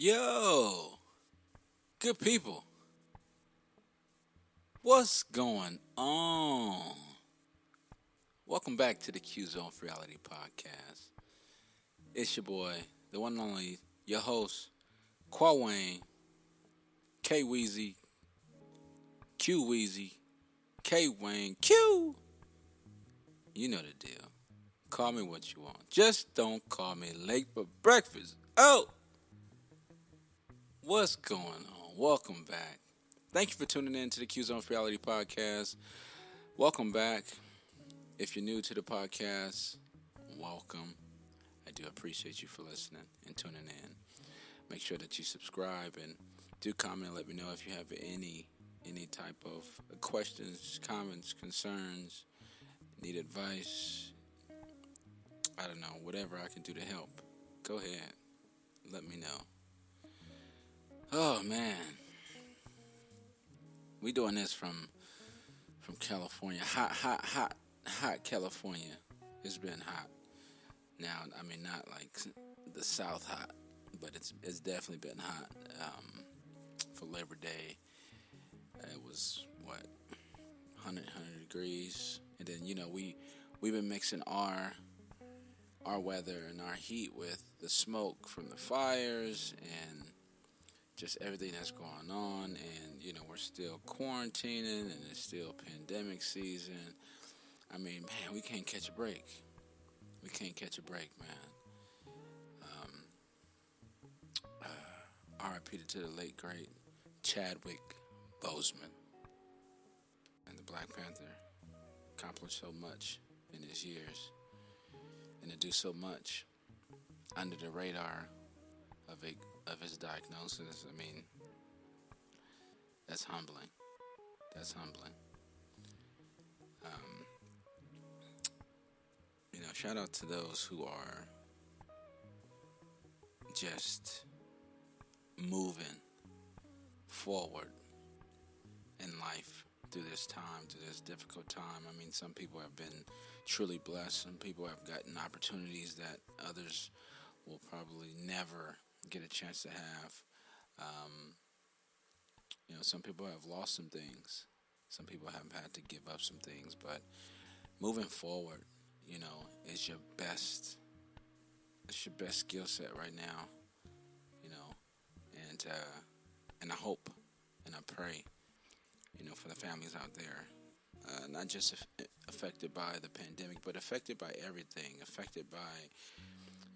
Yo, good people. What's going on? Welcome back to the Q Zone Reality Podcast. It's your boy, the one and only, your host, Qua Wayne, K Weezy, Q Weezy, K Wayne, Q. You know the deal. Call me what you want. Just don't call me late for breakfast. Oh! What's going on? Welcome back. Thank you for tuning in to the Q Zone Reality Podcast. Welcome back. If you're new to the podcast, welcome. I do appreciate you for listening and tuning in. Make sure that you subscribe and do comment. Let me know if you have any any type of questions, comments, concerns, need advice. I don't know, whatever I can do to help. Go ahead. Let me know. Oh man. We doing this from from California. Hot, hot, hot, hot California. It's been hot. Now, I mean not like the south hot, but it's it's definitely been hot. Um, for Labor Day, it was what 100 100 degrees, and then you know we we've been mixing our our weather and our heat with the smoke from the fires and just everything that's going on and you know we're still quarantining and it's still pandemic season. I mean man we can't catch a break. We can't catch a break man. Um, uh, rip to the late great chadwick boseman. And the black panther accomplished so much in his years and to do so much under the radar of a of his diagnosis. I mean, that's humbling. That's humbling. Um, you know, shout out to those who are just moving forward in life through this time, through this difficult time. I mean, some people have been truly blessed. Some people have gotten opportunities that others will probably never get a chance to have. Um, you know, some people have lost some things. Some people have had to give up some things, but moving forward, you know, is your best. It's your best skill set right now. You know, and uh, and I hope and I pray, you know, for the families out there, uh, not just affected by the pandemic, but affected by everything, affected by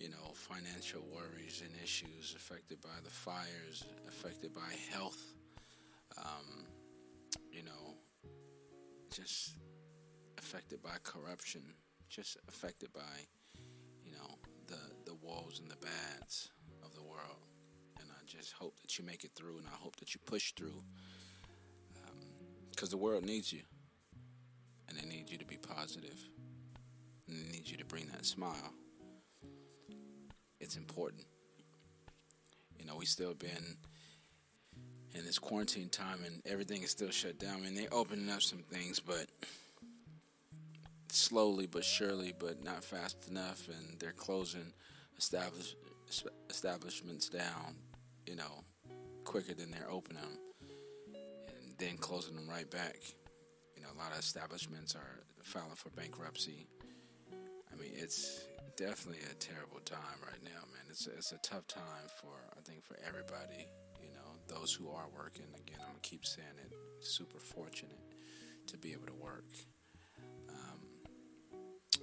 you know, financial worries and issues, affected by the fires, affected by health, um, you know, just affected by corruption, just affected by, you know, the, the woes and the bads of the world. And I just hope that you make it through and I hope that you push through because um, the world needs you and they need you to be positive and they need you to bring that smile it's important. You know, we still been in this quarantine time and everything is still shut down. I mean, they're opening up some things, but slowly but surely, but not fast enough, and they're closing establish, establishments down, you know, quicker than they're opening them, and then closing them right back. You know, a lot of establishments are filing for bankruptcy. I mean, it's definitely a terrible time right now, man. It's a, it's a tough time for I think for everybody. You know, those who are working. Again, I'm gonna keep saying it. Super fortunate to be able to work. Um,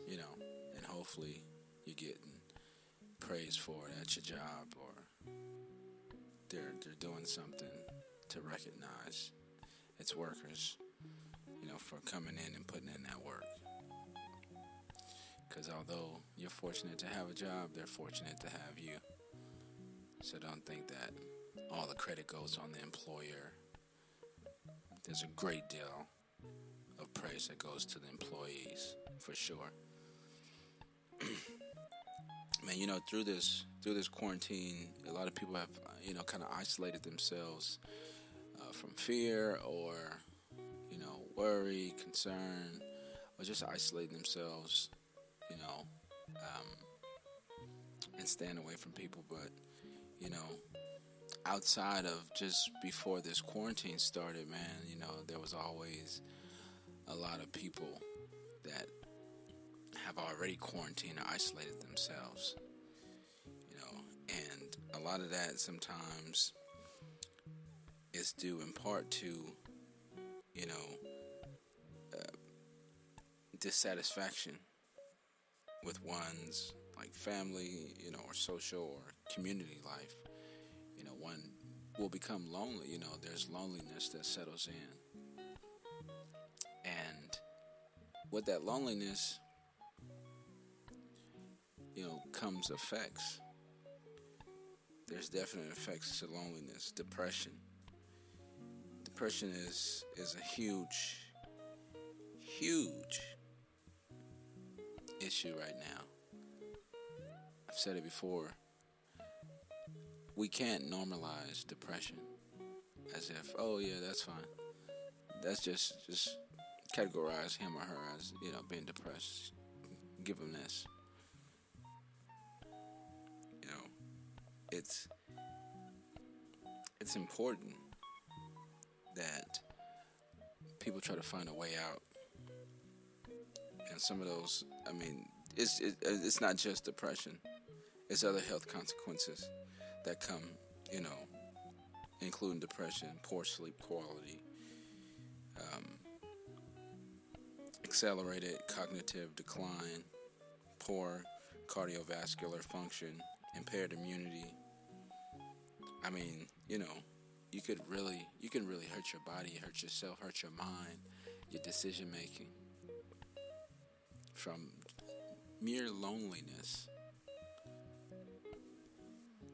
you know, and hopefully you're getting praise for it at your job, or they're they're doing something to recognize its workers. You know, for coming in and putting in that work. Because although you're fortunate to have a job, they're fortunate to have you. So don't think that all the credit goes on the employer. There's a great deal of praise that goes to the employees, for sure. Man, you know, through this through this quarantine, a lot of people have, you know, kind of isolated themselves uh, from fear or, you know, worry, concern, or just isolating themselves you know, um, and staying away from people. But, you know, outside of just before this quarantine started, man, you know, there was always a lot of people that have already quarantined or isolated themselves. You know, and a lot of that sometimes is due in part to, you know, uh, dissatisfaction with one's like family, you know, or social or community life. You know, one will become lonely. You know, there's loneliness that settles in. And with that loneliness, you know, comes effects. There's definite effects to loneliness, depression. Depression is is a huge, huge issue right now. I've said it before. We can't normalize depression as if, oh yeah, that's fine. That's just just categorize him or her as you know being depressed. Give them this. You know, it's it's important that people try to find a way out. And some of those, I mean, it's it, it's not just depression. It's other health consequences that come, you know, including depression, poor sleep quality, um, accelerated cognitive decline, poor cardiovascular function, impaired immunity. I mean, you know, you could really, you can really hurt your body, hurt yourself, hurt your mind, your decision making from mere loneliness.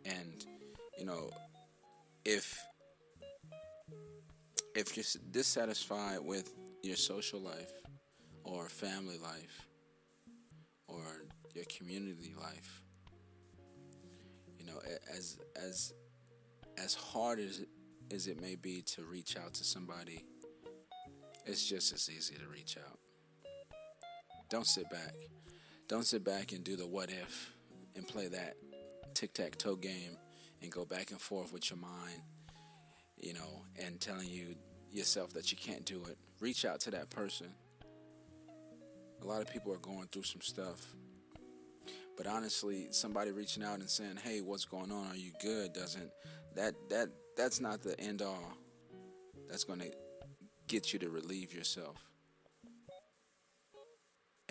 And you know, if if you're dissatisfied with your social life or family life or your community life, you know, as as as hard as as it may be to reach out to somebody, it's just as easy to reach out. Don't sit back. Don't sit back and do the what if and play that tic tac toe game and go back and forth with your mind, you know, and telling you yourself that you can't do it. Reach out to that person. A lot of people are going through some stuff. But honestly, somebody reaching out and saying, "Hey, what's going on? Are you good?" doesn't that that that's not the end all. That's going to get you to relieve yourself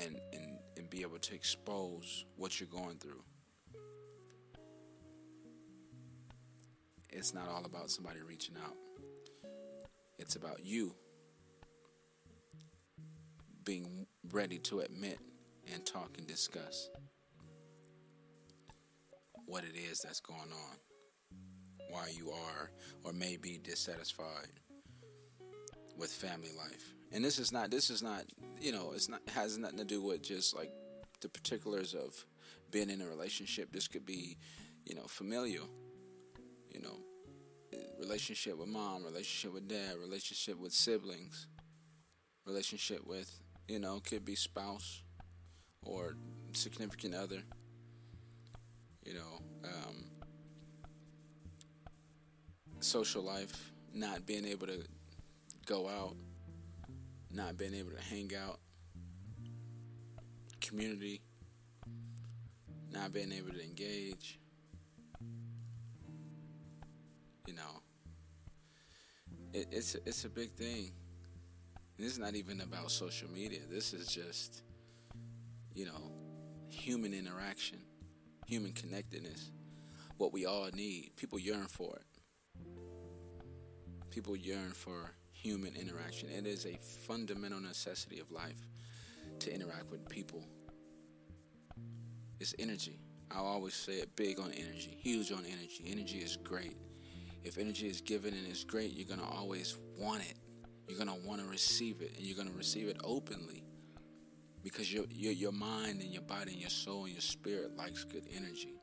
and, and, and be able to expose what you're going through. It's not all about somebody reaching out, it's about you being ready to admit and talk and discuss what it is that's going on why you are or may be dissatisfied with family life. And this is not this is not you know it's not has nothing to do with just like the particulars of being in a relationship. This could be you know familial, you know, relationship with mom, relationship with dad, relationship with siblings, relationship with you know could be spouse or significant other. You know, um, social life, not being able to go out, not being able to hang out, community, not being able to engage. You know, it, it's it's a big thing. This is not even about social media. This is just, you know, human interaction, human connectedness. What we all need. People yearn for it people yearn for human interaction. It is a fundamental necessity of life to interact with people. It's energy. I always say it big on energy, huge on energy. Energy is great. If energy is given and it's great, you're going to always want it. You're going to want to receive it, and you're going to receive it openly because your, your, your mind and your body and your soul and your spirit likes good energy.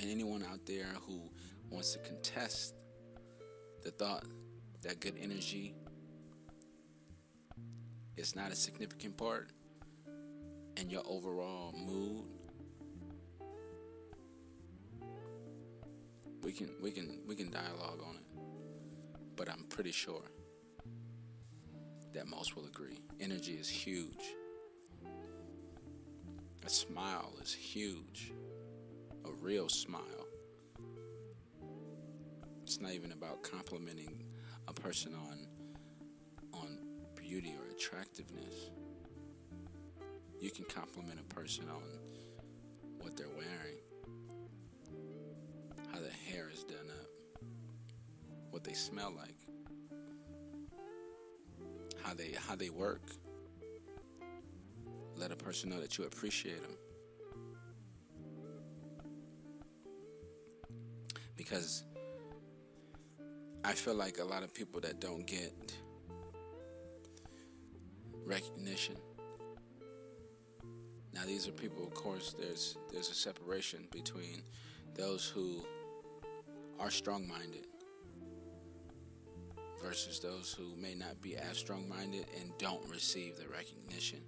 And anyone out there who wants to contest the thought that good energy is not a significant part in your overall mood, we can we can we can dialogue on it. But I'm pretty sure that most will agree. Energy is huge. A smile is huge. A real smile. It's not even about complimenting a person on on beauty or attractiveness. You can compliment a person on what they're wearing, how their hair is done up, what they smell like, how they how they work. Let a person know that you appreciate them. Because I feel like a lot of people that don't get recognition. Now these are people of course there's there's a separation between those who are strong-minded versus those who may not be as strong-minded and don't receive the recognition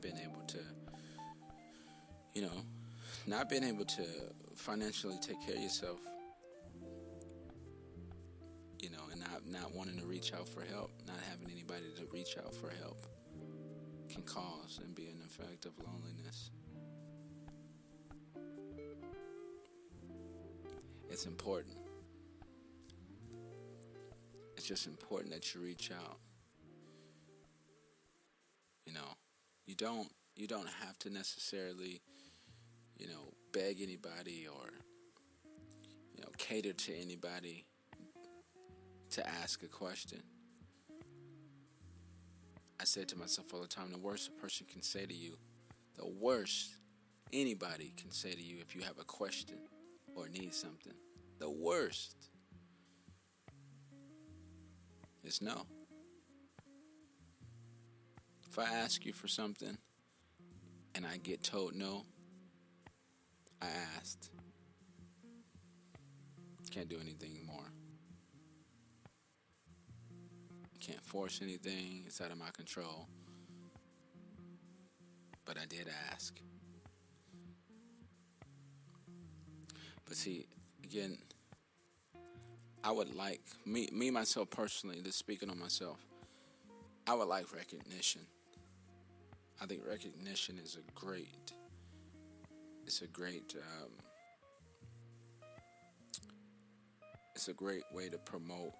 Being able to, you know, not being able to financially take care of yourself, you know, and not, not wanting to reach out for help, not having anybody to reach out for help can cause and be an effect of loneliness. It's important. It's just important that you reach out. You know, you don't you don't have to necessarily, you know, beg anybody or you know, cater to anybody to ask a question. I said to myself all the time, the worst a person can say to you, the worst anybody can say to you if you have a question or need something, the worst is no. I ask you for something and I get told no, I asked. Can't do anything more. Can't force anything, it's out of my control. But I did ask. But see, again, I would like me me myself personally, just speaking on myself, I would like recognition. I think recognition is a great it's a great um, it's a great way to promote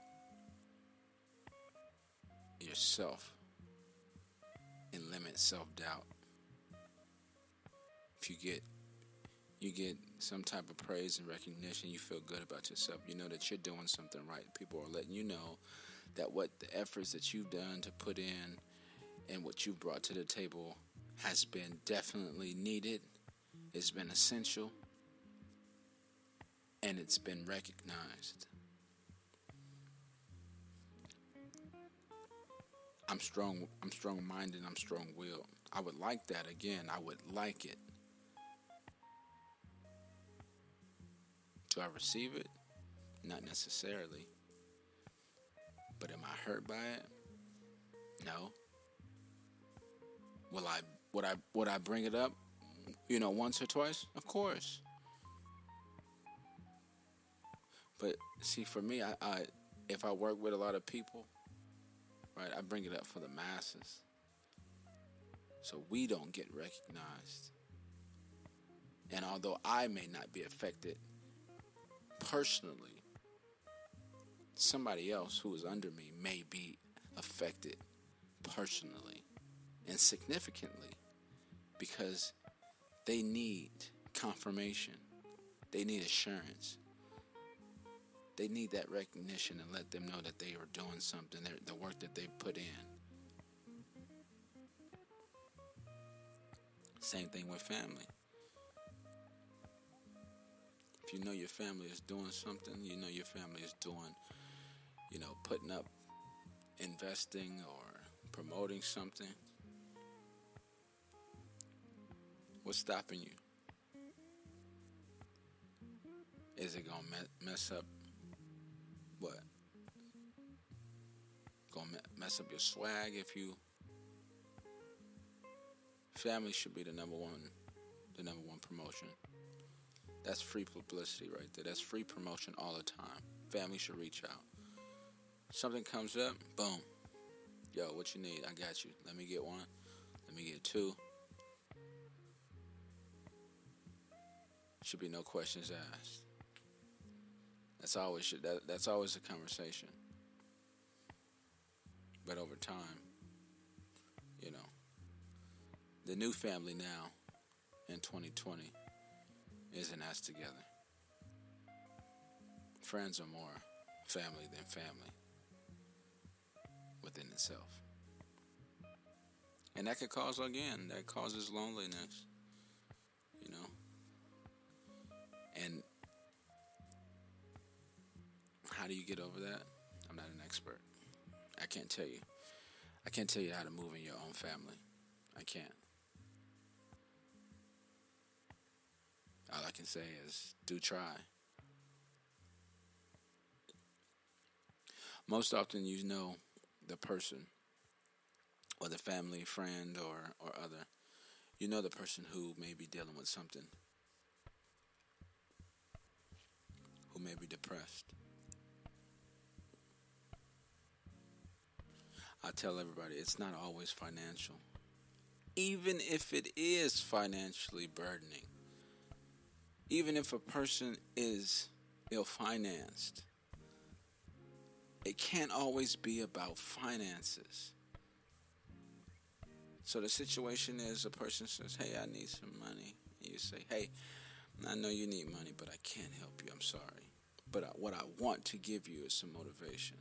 yourself and limit self-doubt. If you get you get some type of praise and recognition, you feel good about yourself. You know that you're doing something right. People are letting you know that what the efforts that you've done to put in and what you've brought to the table has been definitely needed, it's been essential, and it's been recognized. I'm strong I'm strong minded, I'm strong willed. I would like that again. I would like it. Do I receive it? Not necessarily. But am I hurt by it? No. Will I would I would I bring it up, you know, once or twice? Of course. But see for me I, I if I work with a lot of people, right, I bring it up for the masses. So we don't get recognized. And although I may not be affected personally, somebody else who is under me may be affected personally and significantly because they need confirmation, they need assurance. They need that recognition and let them know that they are doing something, the work that they put in. Same thing with family. If you know your family is doing something, you know your family is doing, you know, putting up, investing, or promoting something. What's stopping you? Is it gonna mess up what? Gonna mess up your swag if you. Family should be the number one, the number one promotion. That's free publicity right there. That's free promotion all the time. Family should reach out. Something comes up, boom. Yo, what you need? I got you. Let me get one. Let me get two. Should be no questions asked. That's always should that, that's always a conversation. But over time, you know, the new family now in 2020 isn't as together. Friends are more family than family within itself. And that could cause, again, that causes loneliness, And how do you get over that? I'm not an expert. I can't tell you. I can't tell you how to move in your own family. I can't. All I can say is do try. Most often, you know the person, or the family, friend, or, or other. You know the person who may be dealing with something, who may be depressed. I tell everybody it's not always financial. Even if it is financially burdening, even if a person is ill financed, it can't always be about finances. So the situation is a person says, Hey, I need some money. And you say, Hey, I know you need money, but I can't help you. I'm sorry. But what I want to give you is some motivation.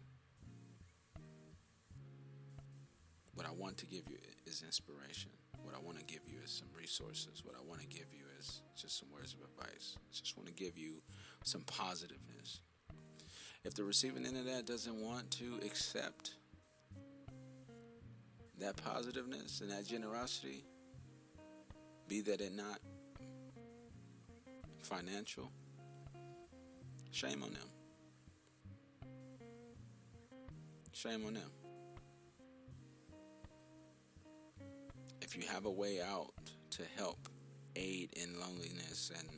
What I want to give you is inspiration. What I want to give you is some resources. What I want to give you is just some words of advice. I just want to give you some positiveness. If the receiving end of that doesn't want to accept that positiveness and that generosity, be that it not financial, shame on them. Shame on them. if you have a way out to help aid in loneliness and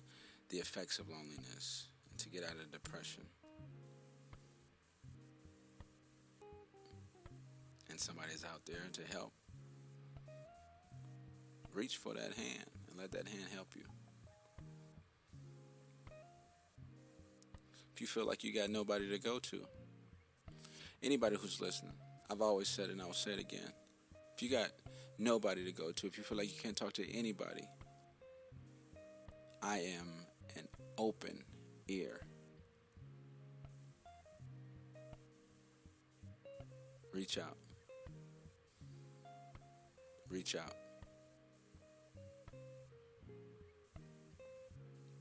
the effects of loneliness and to get out of depression. And somebody's out there to help. Reach for that hand and let that hand help you. You feel like you got nobody to go to, anybody who's listening, I've always said it and I'll say it again. If you got nobody to go to, if you feel like you can't talk to anybody, I am an open ear. Reach out. Reach out.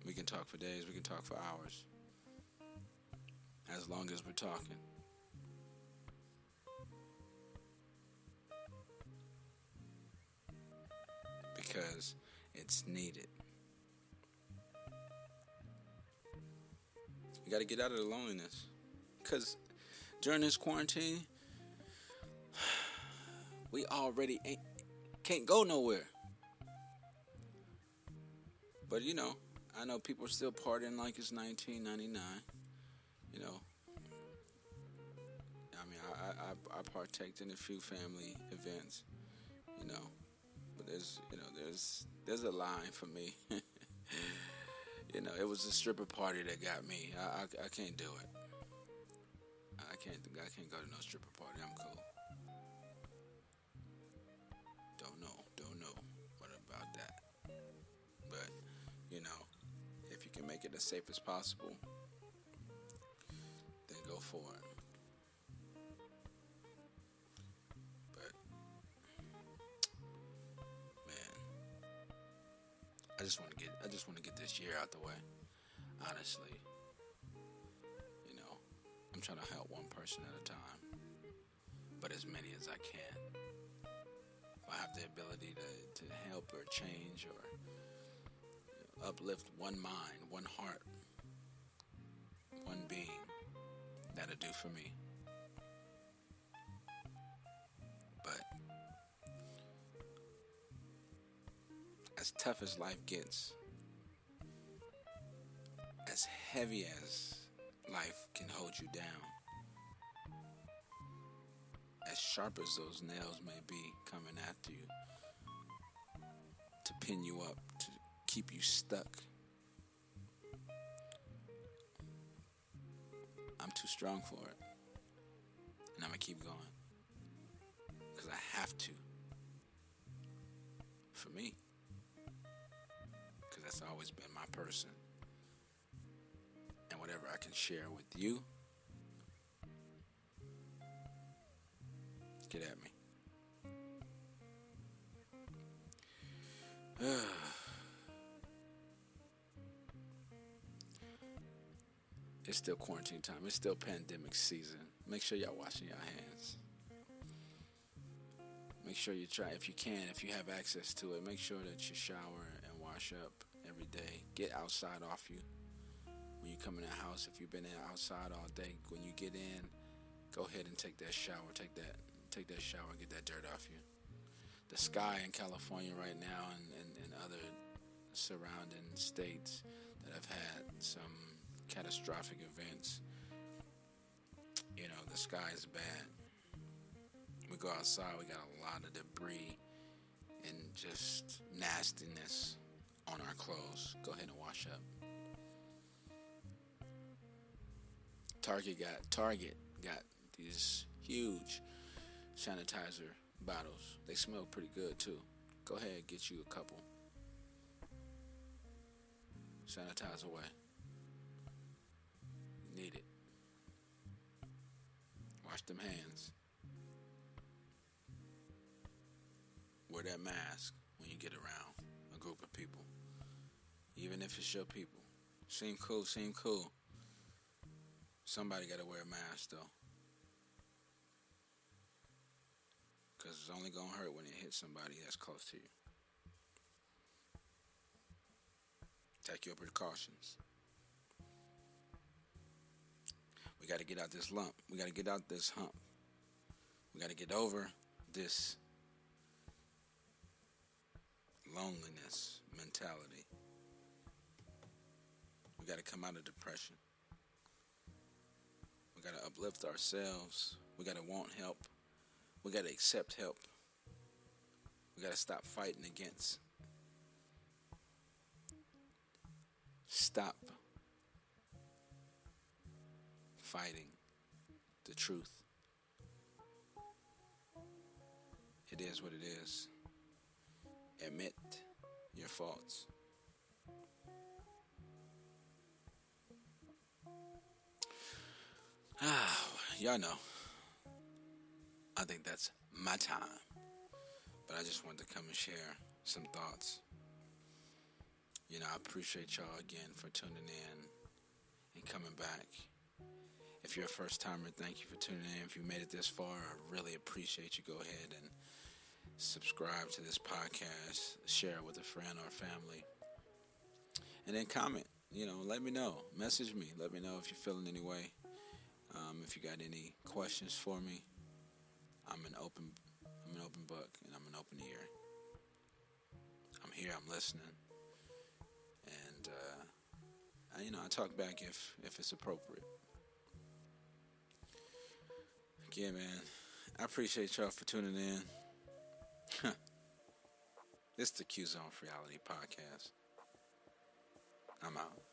We can talk for days, we can talk for hours. As long as we're talking. because it's needed. You got to get out of the loneliness. Because during this quarantine, we already ain't, can't go nowhere. But you know, I know people are still partying like it's 1999. You know, I mean, I, I, I partaked in a few family events. You know, but there's you know there's there's a line for me. you know, it was the stripper party that got me. I, I, I can't do it. I can't I can't go to no stripper party. I'm cool. Don't know, don't know what about that. But you know, if you can make it as safe as possible, for it. I just want to get I just want to get this year out the way. Honestly, you know, I'm trying to help one person at a time, but as many as I can. If I have the ability to, to help or change or uplift one mind, one heart, one being, that'll do for me. But as tough as life gets, as heavy as life can hold you down, as sharp as those nails may be coming after you to pin you up, to keep you stuck I'm too strong for it. And I'm going to keep going. Because I have to. For me. Because that's always been my person. And whatever I can share with you, get at me. it's still quarantine time. It's still pandemic season. Make sure y'all washing your hands. Make sure you try, if you can, if you have access to it, make sure that you shower and wash up every day. Get outside off you. When you come in the house, if you've been outside all day, when you get in, go ahead and take that shower. Take that, take that shower, get that dirt off you. The sky in California right now and, and, and other surrounding states that have had some catastrophic events you know, the sky is bad. We go outside, we got a lot of debris and just nastiness on our clothes. Go ahead and wash up. Target got Target got these huge sanitizer bottles. They smell pretty good too. Go ahead and get you a couple. Sanitize away. Wash them hands. Wear that mask when you get around a group of people. Even if it's your people. Seem cool, seem cool. Somebody got to wear a mask though. Because it's only going to hurt when it hits somebody that's close to you. Take your precautions. We got to get out this lump. We got to get out this hump. We got to get over this loneliness mentality. We got to come out of depression. We got to uplift ourselves. We got to want help. We got to accept help. We got to stop fighting against. Stop fighting the truth. It is what it is. Admit your faults. Ah, y'all know. I think that's my time. But I just wanted to come and share some thoughts. You know, I appreciate y'all again for tuning in and coming back. If you're a first timer, thank you for tuning in. If you made it this far, I really appreciate you. Go ahead and subscribe to this podcast, share it with a friend or family, and then comment. You know, let me know. Message me. Let me know if you're feeling any way. Um, if you got any questions for me, I'm an open, I'm an open book, and I'm an open ear. I'm here. I'm listening, and uh, I, you know, I talk back if if it's appropriate. Yeah, man. I appreciate y'all for tuning in. this is the Q Zone Reality Podcast. I'm out.